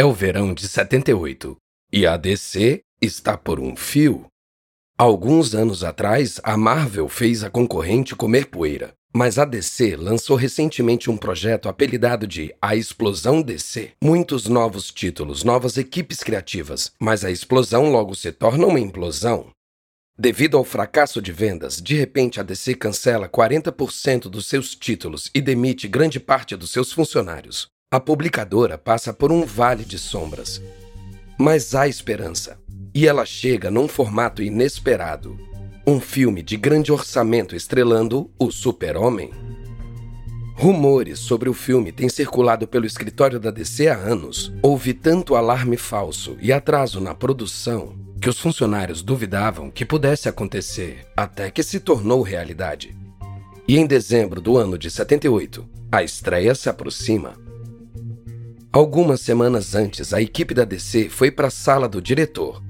É o verão de 78 e a DC está por um fio. Alguns anos atrás, a Marvel fez a concorrente comer poeira, mas a DC lançou recentemente um projeto apelidado de A Explosão DC. Muitos novos títulos, novas equipes criativas, mas a explosão logo se torna uma implosão. Devido ao fracasso de vendas, de repente a DC cancela 40% dos seus títulos e demite grande parte dos seus funcionários. A publicadora passa por um vale de sombras. Mas há esperança. E ela chega num formato inesperado. Um filme de grande orçamento estrelando o Super-Homem. Rumores sobre o filme têm circulado pelo escritório da DC há anos. Houve tanto alarme falso e atraso na produção que os funcionários duvidavam que pudesse acontecer, até que se tornou realidade. E em dezembro do ano de 78, a estreia se aproxima. Algumas semanas antes, a equipe da DC foi para a sala do diretor.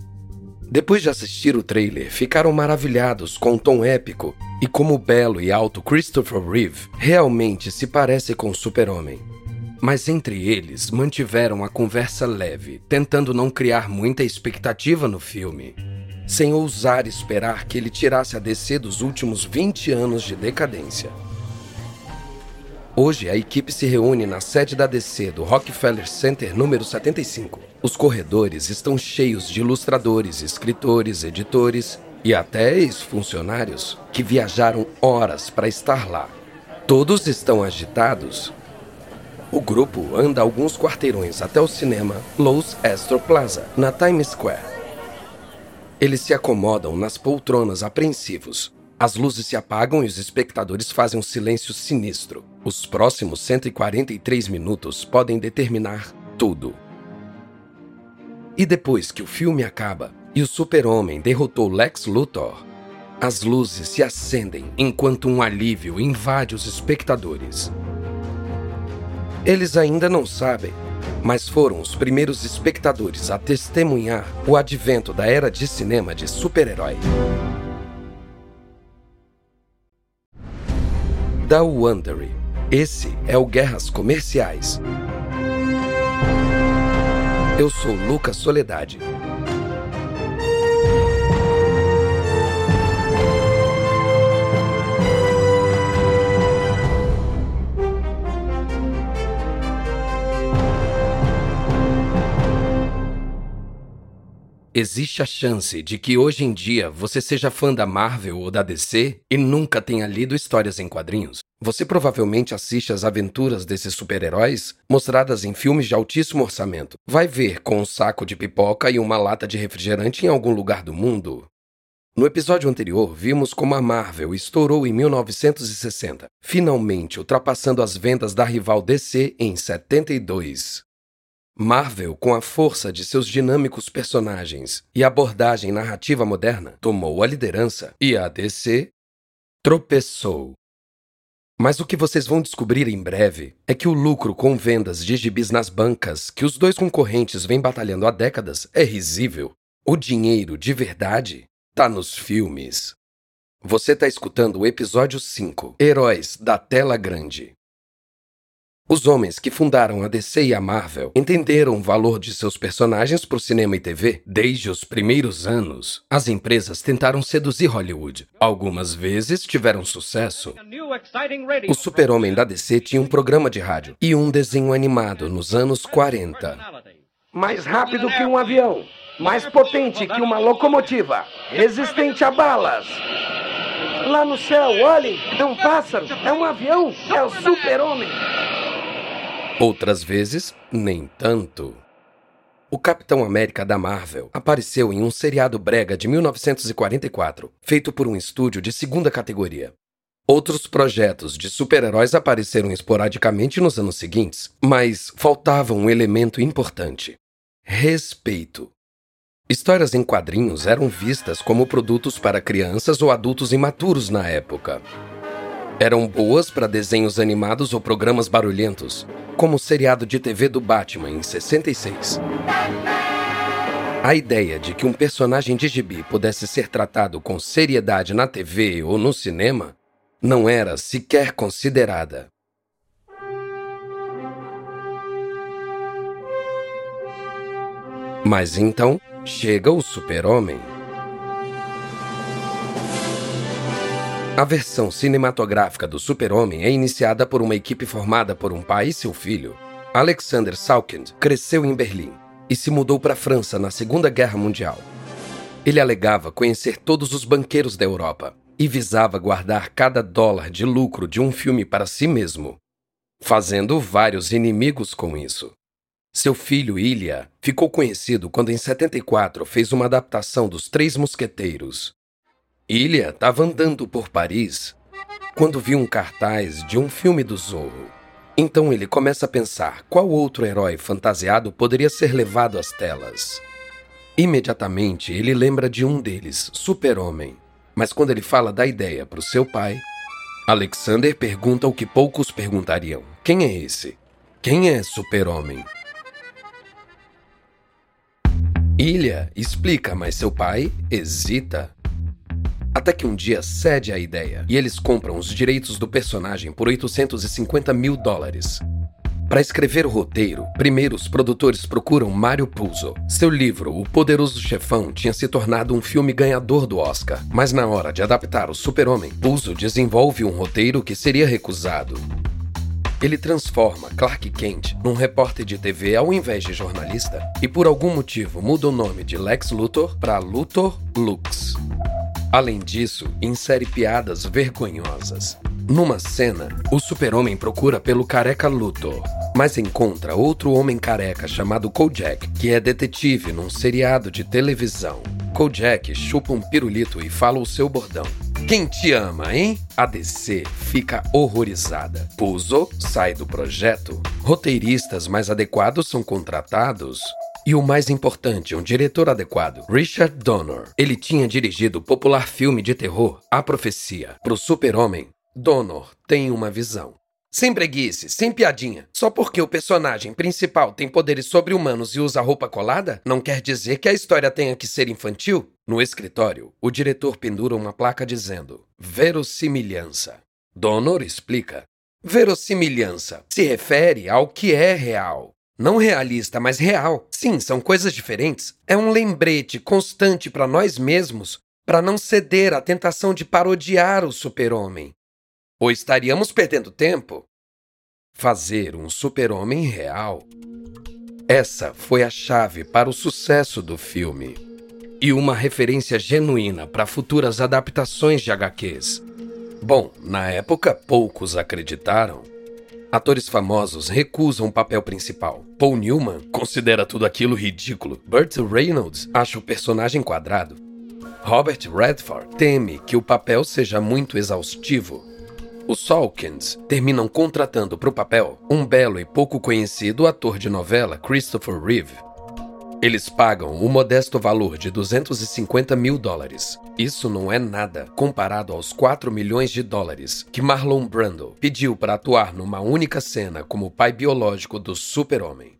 Depois de assistir o trailer, ficaram maravilhados com o tom épico e como o belo e alto Christopher Reeve realmente se parece com o Super-Homem. Mas entre eles mantiveram a conversa leve, tentando não criar muita expectativa no filme, sem ousar esperar que ele tirasse a DC dos últimos 20 anos de decadência. Hoje, a equipe se reúne na sede da DC do Rockefeller Center número 75. Os corredores estão cheios de ilustradores, escritores, editores e até ex-funcionários que viajaram horas para estar lá. Todos estão agitados. O grupo anda alguns quarteirões até o cinema Los Astro Plaza, na Times Square. Eles se acomodam nas poltronas apreensivos, as luzes se apagam e os espectadores fazem um silêncio sinistro. Os próximos 143 minutos podem determinar tudo. E depois que o filme acaba e o Super-Homem derrotou Lex Luthor, as luzes se acendem enquanto um alívio invade os espectadores. Eles ainda não sabem, mas foram os primeiros espectadores a testemunhar o advento da era de cinema de super-herói. Da Wondery. Esse é o Guerras Comerciais. Eu sou Lucas Soledade. Existe a chance de que hoje em dia você seja fã da Marvel ou da DC e nunca tenha lido histórias em quadrinhos. Você provavelmente assiste às aventuras desses super-heróis mostradas em filmes de altíssimo orçamento. Vai ver com um saco de pipoca e uma lata de refrigerante em algum lugar do mundo. No episódio anterior, vimos como a Marvel estourou em 1960, finalmente ultrapassando as vendas da rival DC em 72. Marvel, com a força de seus dinâmicos personagens e abordagem narrativa moderna, tomou a liderança e a DC tropeçou. Mas o que vocês vão descobrir em breve é que o lucro com vendas de gibis nas bancas que os dois concorrentes vêm batalhando há décadas é risível. O dinheiro de verdade tá nos filmes. Você está escutando o episódio 5, Heróis da Tela Grande. Os homens que fundaram a DC e a Marvel entenderam o valor de seus personagens para o cinema e TV desde os primeiros anos. As empresas tentaram seduzir Hollywood. Algumas vezes tiveram sucesso. O super-homem da DC tinha um programa de rádio e um desenho animado nos anos 40. Mais rápido que um avião, mais potente que uma locomotiva, resistente a balas. Lá no céu, olhem, é um pássaro, é um avião, é o super-homem. Outras vezes, nem tanto. O Capitão América da Marvel apareceu em um seriado brega de 1944, feito por um estúdio de segunda categoria. Outros projetos de super-heróis apareceram esporadicamente nos anos seguintes, mas faltava um elemento importante: respeito. Histórias em quadrinhos eram vistas como produtos para crianças ou adultos imaturos na época. Eram boas para desenhos animados ou programas barulhentos, como o seriado de TV do Batman em 66. A ideia de que um personagem de gibi pudesse ser tratado com seriedade na TV ou no cinema não era sequer considerada. Mas então chega o Super-Homem. A versão cinematográfica do Super-Homem é iniciada por uma equipe formada por um pai e seu filho. Alexander Salkind cresceu em Berlim e se mudou para a França na Segunda Guerra Mundial. Ele alegava conhecer todos os banqueiros da Europa e visava guardar cada dólar de lucro de um filme para si mesmo, fazendo vários inimigos com isso. Seu filho Ilya ficou conhecido quando em 74 fez uma adaptação dos Três Mosqueteiros, Ilha estava andando por Paris quando viu um cartaz de um filme do Zorro. Então ele começa a pensar qual outro herói fantasiado poderia ser levado às telas. Imediatamente ele lembra de um deles, Super-Homem. Mas quando ele fala da ideia para o seu pai, Alexander pergunta o que poucos perguntariam: quem é esse? Quem é Super-Homem? Ilha explica, mas seu pai hesita. Até que um dia cede a ideia e eles compram os direitos do personagem por 850 mil dólares. Para escrever o roteiro, primeiro os produtores procuram Mario Puzo. Seu livro, O Poderoso Chefão, tinha se tornado um filme ganhador do Oscar, mas na hora de adaptar o Super-Homem, Puzo desenvolve um roteiro que seria recusado. Ele transforma Clark Kent num repórter de TV ao invés de jornalista e por algum motivo muda o nome de Lex Luthor para Luthor Lux. Além disso, insere piadas vergonhosas. Numa cena, o super-homem procura pelo careca Luthor, mas encontra outro homem careca chamado Kojak, que é detetive num seriado de televisão. Kojak chupa um pirulito e fala o seu bordão. Quem te ama, hein? A DC fica horrorizada. Puzo sai do projeto. Roteiristas mais adequados são contratados. E o mais importante, um diretor adequado, Richard Donner. Ele tinha dirigido o popular filme de terror A Profecia. Pro super-homem, Donner tem uma visão. Sem breguice, sem piadinha. Só porque o personagem principal tem poderes sobre-humanos e usa roupa colada, não quer dizer que a história tenha que ser infantil. No escritório, o diretor pendura uma placa dizendo: Verossimilhança. Donner explica: Verossimilhança se refere ao que é real. Não realista, mas real. Sim, são coisas diferentes. É um lembrete constante para nós mesmos para não ceder à tentação de parodiar o super-homem. Ou estaríamos perdendo tempo? Fazer um super-homem real. Essa foi a chave para o sucesso do filme. E uma referência genuína para futuras adaptações de HQs. Bom, na época poucos acreditaram. Atores famosos recusam o papel principal. Paul Newman considera tudo aquilo ridículo. Burt Reynolds acha o personagem quadrado. Robert Redford teme que o papel seja muito exaustivo. Os Salkins terminam contratando para o papel um belo e pouco conhecido ator de novela, Christopher Reeve. Eles pagam o modesto valor de 250 mil dólares. Isso não é nada comparado aos 4 milhões de dólares que Marlon Brando pediu para atuar numa única cena como pai biológico do Super-Homem.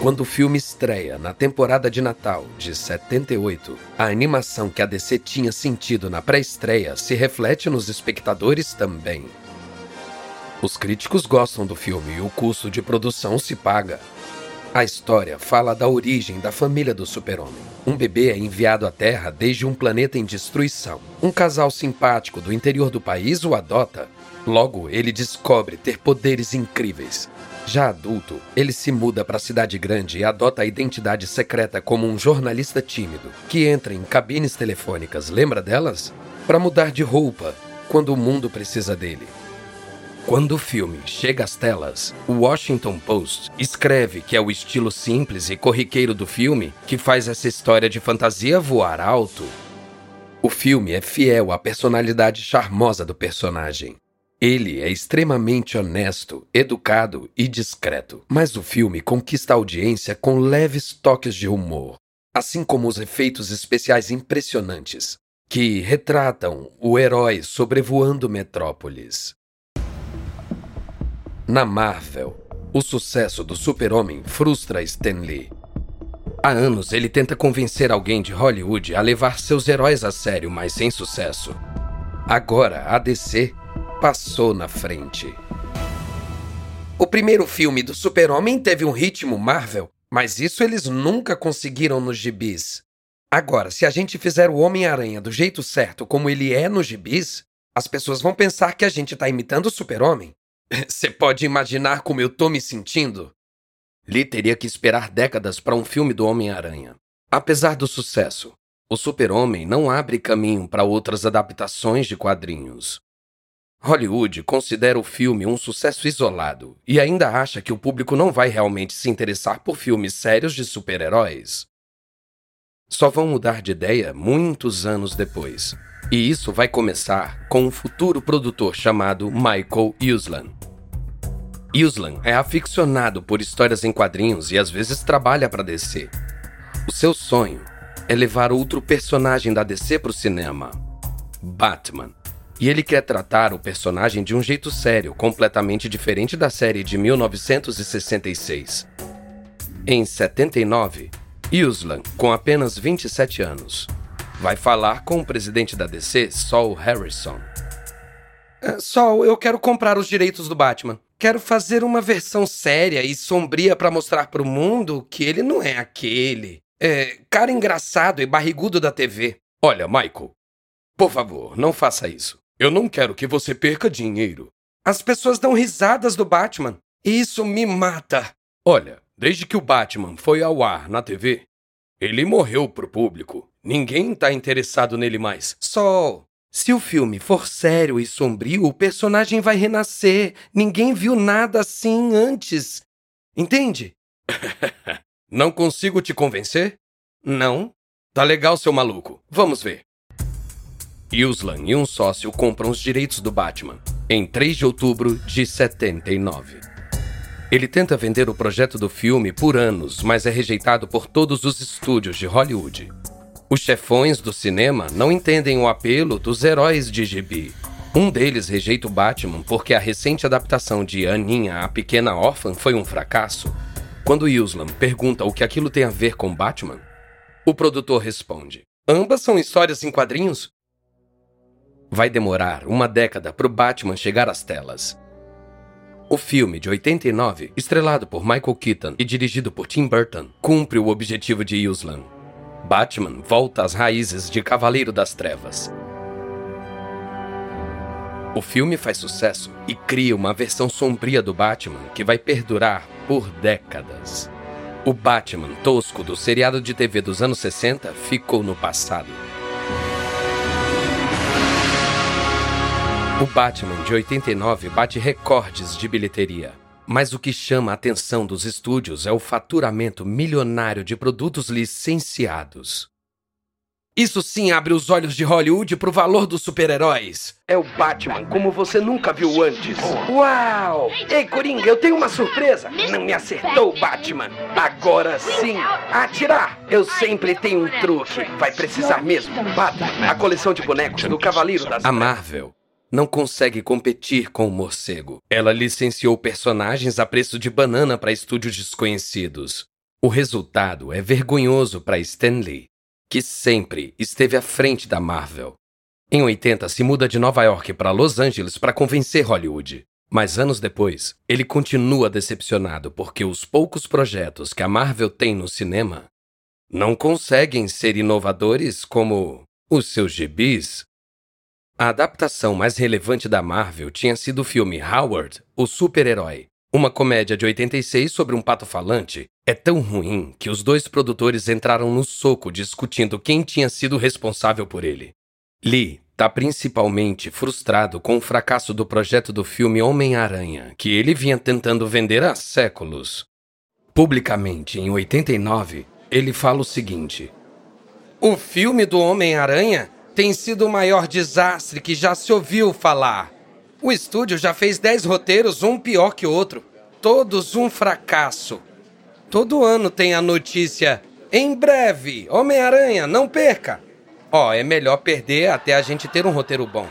Quando o filme estreia na temporada de Natal de 78, a animação que a DC tinha sentido na pré-estreia se reflete nos espectadores também. Os críticos gostam do filme e o custo de produção se paga. A história fala da origem da família do super-homem. Um bebê é enviado à Terra desde um planeta em destruição. Um casal simpático do interior do país o adota. Logo, ele descobre ter poderes incríveis. Já adulto, ele se muda para a cidade grande e adota a identidade secreta como um jornalista tímido que entra em cabines telefônicas, lembra delas? Para mudar de roupa quando o mundo precisa dele. Quando o filme chega às telas, o Washington Post escreve que é o estilo simples e corriqueiro do filme que faz essa história de fantasia voar alto. O filme é fiel à personalidade charmosa do personagem. Ele é extremamente honesto, educado e discreto, mas o filme conquista a audiência com leves toques de humor, assim como os efeitos especiais impressionantes, que retratam o herói sobrevoando Metrópolis. Na Marvel, o sucesso do Super-Homem frustra Stan Lee. Há anos ele tenta convencer alguém de Hollywood a levar seus heróis a sério, mas sem sucesso. Agora a DC passou na frente. O primeiro filme do Super-Homem teve um ritmo Marvel. Mas isso eles nunca conseguiram nos gibis. Agora, se a gente fizer o Homem-Aranha do jeito certo, como ele é nos gibis, as pessoas vão pensar que a gente tá imitando o Super-Homem. Você pode imaginar como eu tô me sentindo? Lee teria que esperar décadas para um filme do Homem-Aranha. Apesar do sucesso, o Super-Homem não abre caminho para outras adaptações de quadrinhos. Hollywood considera o filme um sucesso isolado e ainda acha que o público não vai realmente se interessar por filmes sérios de super-heróis. Só vão mudar de ideia muitos anos depois. E isso vai começar com um futuro produtor chamado Michael Uslan. Uslan é aficionado por histórias em quadrinhos e às vezes trabalha para DC. O seu sonho é levar outro personagem da DC para o cinema, Batman. E ele quer tratar o personagem de um jeito sério, completamente diferente da série de 1966. Em 79, Uslan, com apenas 27 anos, vai falar com o presidente da DC, Saul Harrison. É, Saul, eu quero comprar os direitos do Batman. Quero fazer uma versão séria e sombria para mostrar para o mundo que ele não é aquele é, cara engraçado e barrigudo da TV. Olha, Michael, por favor, não faça isso. Eu não quero que você perca dinheiro. As pessoas dão risadas do Batman. E isso me mata. Olha, desde que o Batman foi ao ar na TV, ele morreu pro público. Ninguém tá interessado nele mais. Só. Se o filme for sério e sombrio, o personagem vai renascer. Ninguém viu nada assim antes. Entende? Não consigo te convencer? Não? Tá legal, seu maluco. Vamos ver. Yuslan e um sócio compram os direitos do Batman em 3 de outubro de 79. Ele tenta vender o projeto do filme por anos, mas é rejeitado por todos os estúdios de Hollywood. Os chefões do cinema não entendem o apelo dos heróis de gibi. Um deles rejeita o Batman porque a recente adaptação de Aninha, a Pequena Órfã, foi um fracasso. Quando Yuslan pergunta o que aquilo tem a ver com Batman, o produtor responde: Ambas são histórias em quadrinhos? Vai demorar uma década para o Batman chegar às telas. O filme de 89, estrelado por Michael Keaton e dirigido por Tim Burton, cumpre o objetivo de Yuslan. Batman volta às raízes de Cavaleiro das Trevas. O filme faz sucesso e cria uma versão sombria do Batman que vai perdurar por décadas. O Batman tosco do seriado de TV dos anos 60 ficou no passado. O Batman de 89 bate recordes de bilheteria. Mas o que chama a atenção dos estúdios é o faturamento milionário de produtos licenciados. Isso sim abre os olhos de Hollywood pro valor dos super-heróis. É o Batman como você nunca viu antes. Uau! Ei, Coringa, eu tenho uma surpresa. Não me acertou, Batman. Agora sim. Atirar! Eu sempre tenho um truque. Vai precisar mesmo. Batman, a coleção de bonecos do Cavaleiro das A Marvel não consegue competir com o morcego. Ela licenciou personagens a preço de banana para estúdios desconhecidos. O resultado é vergonhoso para Stan Lee que sempre esteve à frente da Marvel. Em 80, se muda de Nova York para Los Angeles para convencer Hollywood. Mas anos depois, ele continua decepcionado porque os poucos projetos que a Marvel tem no cinema não conseguem ser inovadores como os seus gibis. A adaptação mais relevante da Marvel tinha sido o filme Howard, o super-herói, uma comédia de 86 sobre um pato falante é tão ruim que os dois produtores entraram no soco discutindo quem tinha sido responsável por ele. Lee está principalmente frustrado com o fracasso do projeto do filme Homem-Aranha, que ele vinha tentando vender há séculos. Publicamente, em 89, ele fala o seguinte: O filme do Homem-Aranha tem sido o maior desastre que já se ouviu falar. O estúdio já fez dez roteiros, um pior que o outro. Todos um fracasso. Todo ano tem a notícia: em breve, Homem-Aranha, não perca! Ó, oh, é melhor perder até a gente ter um roteiro bom.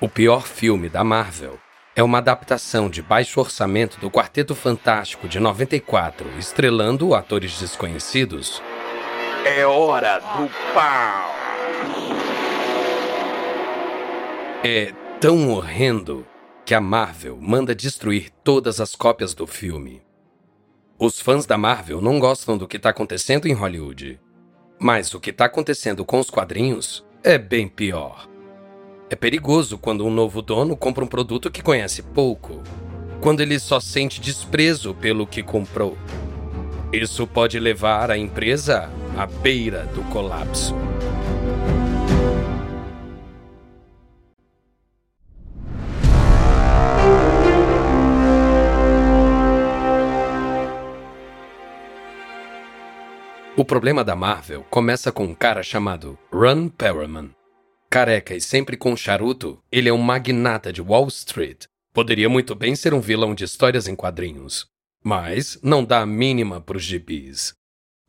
O pior filme da Marvel é uma adaptação de baixo orçamento do Quarteto Fantástico de 94, estrelando atores desconhecidos. É hora do pau! É tão horrendo que a Marvel manda destruir todas as cópias do filme. Os fãs da Marvel não gostam do que está acontecendo em Hollywood. Mas o que está acontecendo com os quadrinhos é bem pior. É perigoso quando um novo dono compra um produto que conhece pouco, quando ele só sente desprezo pelo que comprou. Isso pode levar a empresa à beira do colapso. O problema da Marvel começa com um cara chamado Ron Perlman. Careca e sempre com charuto, ele é um magnata de Wall Street. Poderia muito bem ser um vilão de histórias em quadrinhos, mas não dá a mínima para os gibis.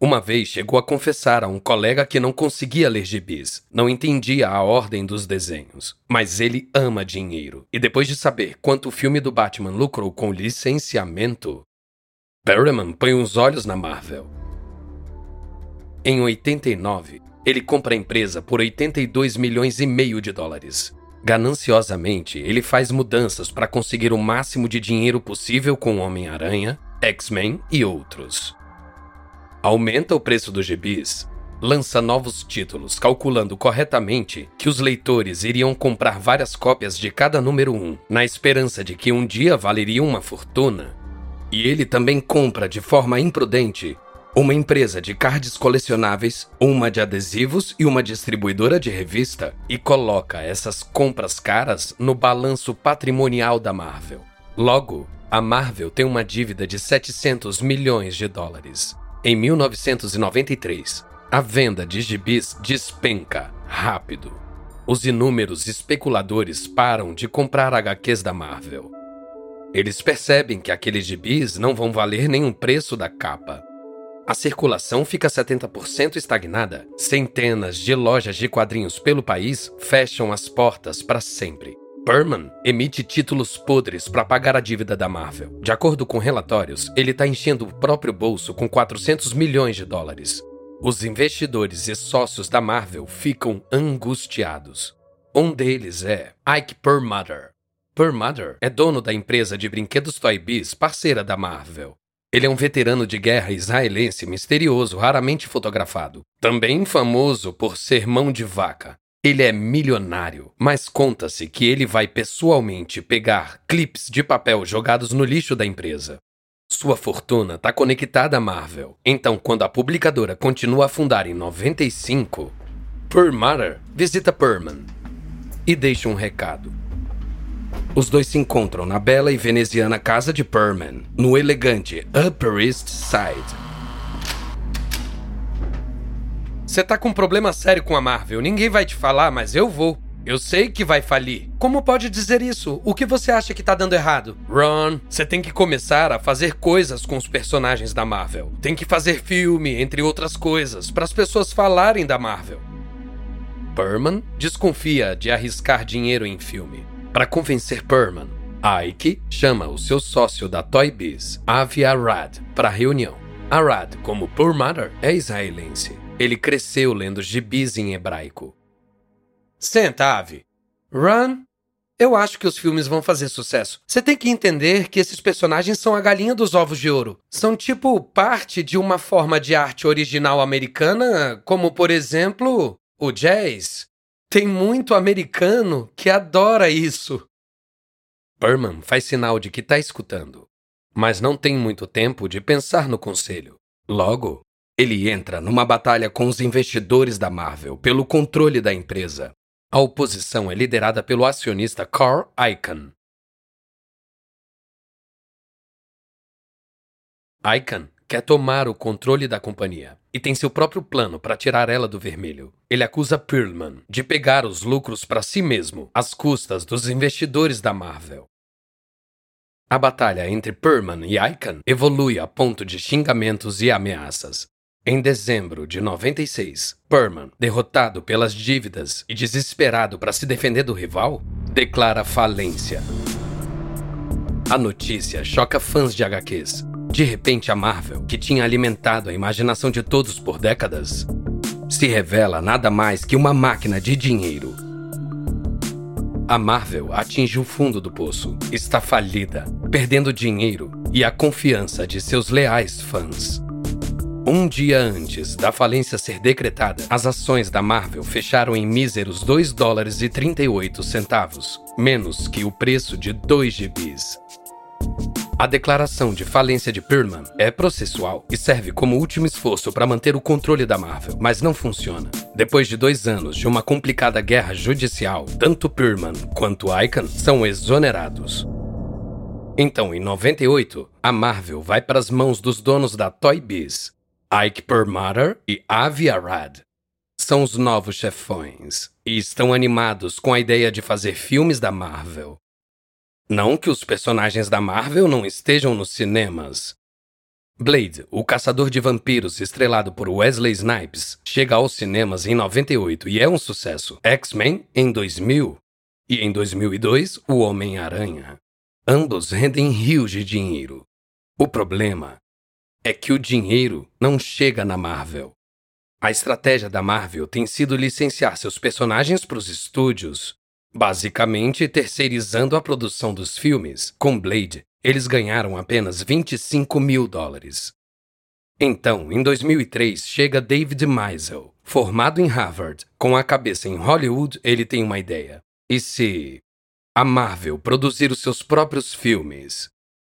Uma vez chegou a confessar a um colega que não conseguia ler gibis, não entendia a ordem dos desenhos. Mas ele ama dinheiro, e depois de saber quanto o filme do Batman lucrou com licenciamento, Perlman põe os olhos na Marvel em 89, ele compra a empresa por 82 milhões e meio de dólares. Gananciosamente, ele faz mudanças para conseguir o máximo de dinheiro possível com Homem-Aranha, X-Men e outros. Aumenta o preço dos gibis, lança novos títulos, calculando corretamente que os leitores iriam comprar várias cópias de cada número 1, na esperança de que um dia valeriam uma fortuna. E ele também compra de forma imprudente uma empresa de cards colecionáveis, uma de adesivos e uma distribuidora de revista, e coloca essas compras caras no balanço patrimonial da Marvel. Logo, a Marvel tem uma dívida de 700 milhões de dólares. Em 1993, a venda de gibis despenca rápido. Os inúmeros especuladores param de comprar HQs da Marvel. Eles percebem que aqueles gibis não vão valer nenhum preço da capa a circulação fica 70% estagnada. Centenas de lojas de quadrinhos pelo país fecham as portas para sempre. Berman emite títulos podres para pagar a dívida da Marvel. De acordo com relatórios, ele está enchendo o próprio bolso com 400 milhões de dólares. Os investidores e sócios da Marvel ficam angustiados. Um deles é Ike Perlmutter. Perlmutter é dono da empresa de brinquedos Toy Biz, parceira da Marvel. Ele é um veterano de guerra israelense misterioso, raramente fotografado. Também famoso por ser mão de vaca. Ele é milionário, mas conta-se que ele vai pessoalmente pegar clips de papel jogados no lixo da empresa. Sua fortuna está conectada à Marvel. Então, quando a publicadora continua a fundar em 95, Perlmutter visita Perman e deixa um recado. Os dois se encontram na bela e veneziana casa de Perman, no elegante Upper East Side. Você tá com um problema sério com a Marvel. Ninguém vai te falar, mas eu vou. Eu sei que vai falir. Como pode dizer isso? O que você acha que tá dando errado? Ron, você tem que começar a fazer coisas com os personagens da Marvel. Tem que fazer filme, entre outras coisas, para as pessoas falarem da Marvel. Perman desconfia de arriscar dinheiro em filme. Para convencer Perman, Ike chama o seu sócio da Toy Biz, Avi Arad, para reunião. Arad, como Perlmutter, é israelense. Ele cresceu lendo gibis em hebraico. Senta, Avi. Run, eu acho que os filmes vão fazer sucesso. Você tem que entender que esses personagens são a galinha dos ovos de ouro. São tipo parte de uma forma de arte original americana, como por exemplo, o jazz. Tem muito americano que adora isso. Berman faz sinal de que está escutando, mas não tem muito tempo de pensar no conselho. Logo, ele entra numa batalha com os investidores da Marvel pelo controle da empresa. A oposição é liderada pelo acionista Carl Icahn. Icahn quer tomar o controle da companhia e tem seu próprio plano para tirar ela do vermelho. Ele acusa Perlman de pegar os lucros para si mesmo, às custas dos investidores da Marvel. A batalha entre Perlman e Icahn evolui a ponto de xingamentos e ameaças. Em dezembro de 96, Perlman, derrotado pelas dívidas e desesperado para se defender do rival, declara falência. A notícia choca fãs de HQs, de repente, a Marvel, que tinha alimentado a imaginação de todos por décadas, se revela nada mais que uma máquina de dinheiro. A Marvel atinge o fundo do poço, está falida, perdendo dinheiro e a confiança de seus leais fãs. Um dia antes da falência ser decretada, as ações da Marvel fecharam em míseros 2 dólares e 38 centavos, menos que o preço de 2 gibis. A declaração de falência de Perlman é processual e serve como último esforço para manter o controle da Marvel, mas não funciona. Depois de dois anos de uma complicada guerra judicial, tanto Perlman quanto Icahn são exonerados. Então, em 98, a Marvel vai para as mãos dos donos da Toy Biz, Ike Perlmutter e Avi Arad. São os novos chefões e estão animados com a ideia de fazer filmes da Marvel. Não que os personagens da Marvel não estejam nos cinemas. Blade, o caçador de vampiros estrelado por Wesley Snipes, chega aos cinemas em 98 e é um sucesso. X-Men em 2000 e em 2002 O Homem-Aranha. Ambos rendem rios de dinheiro. O problema é que o dinheiro não chega na Marvel. A estratégia da Marvel tem sido licenciar seus personagens para os estúdios, basicamente terceirizando a produção dos filmes. Com Blade, eles ganharam apenas 25 mil dólares. Então, em 2003, chega David Meisel. Formado em Harvard, com a cabeça em Hollywood, ele tem uma ideia. E se a Marvel produzir os seus próprios filmes?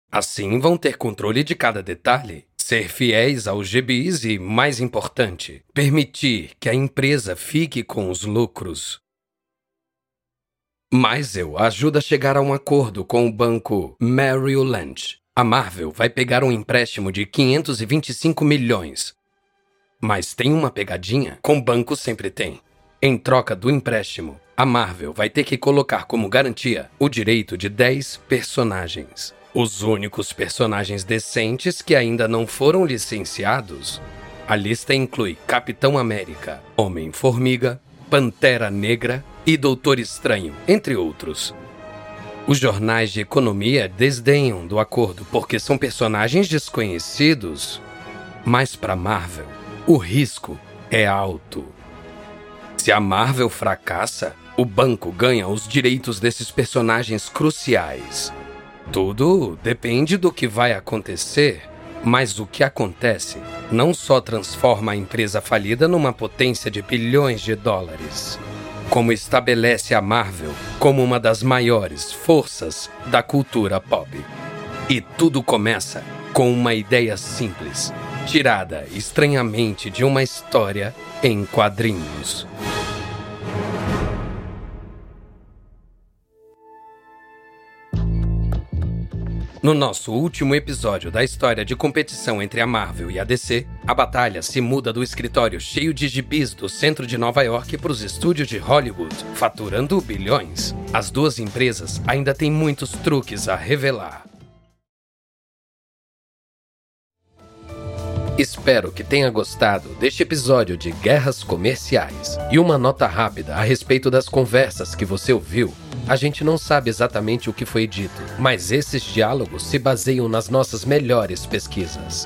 Assim vão ter controle de cada detalhe Ser fiéis aos GBIs e, mais importante, permitir que a empresa fique com os lucros. Mas eu ajuda a chegar a um acordo com o banco Merrill Lynch. A Marvel vai pegar um empréstimo de 525 milhões. Mas tem uma pegadinha? Com banco sempre tem. Em troca do empréstimo, a Marvel vai ter que colocar como garantia o direito de 10 personagens. Os únicos personagens decentes que ainda não foram licenciados. A lista inclui Capitão América, Homem-Formiga, Pantera Negra e Doutor Estranho, entre outros. Os jornais de economia desdenham do acordo porque são personagens desconhecidos. Mas para Marvel, o risco é alto. Se a Marvel fracassa, o banco ganha os direitos desses personagens cruciais. Tudo depende do que vai acontecer, mas o que acontece não só transforma a empresa falida numa potência de bilhões de dólares, como estabelece a Marvel como uma das maiores forças da cultura pop. E tudo começa com uma ideia simples, tirada estranhamente de uma história em quadrinhos. No nosso último episódio da história de competição entre a Marvel e a DC, a batalha se muda do escritório cheio de gibis do centro de Nova York para os estúdios de Hollywood, faturando bilhões. As duas empresas ainda têm muitos truques a revelar. Espero que tenha gostado deste episódio de Guerras Comerciais. E uma nota rápida a respeito das conversas que você ouviu. A gente não sabe exatamente o que foi dito, mas esses diálogos se baseiam nas nossas melhores pesquisas.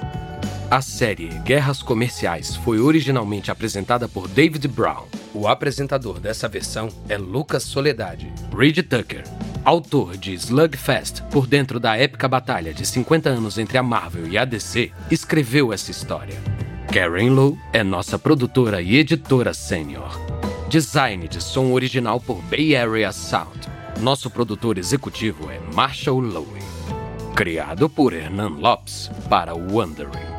A série Guerras Comerciais foi originalmente apresentada por David Brown. O apresentador dessa versão é Lucas Soledade. Reed Tucker, autor de Slugfest, por dentro da épica batalha de 50 anos entre a Marvel e a DC, escreveu essa história. Karen Lowe é nossa produtora e editora sênior. Design de som original por Bay Area Sound. Nosso produtor executivo é Marshall Lowe. Criado por Hernan Lopes para Wondering.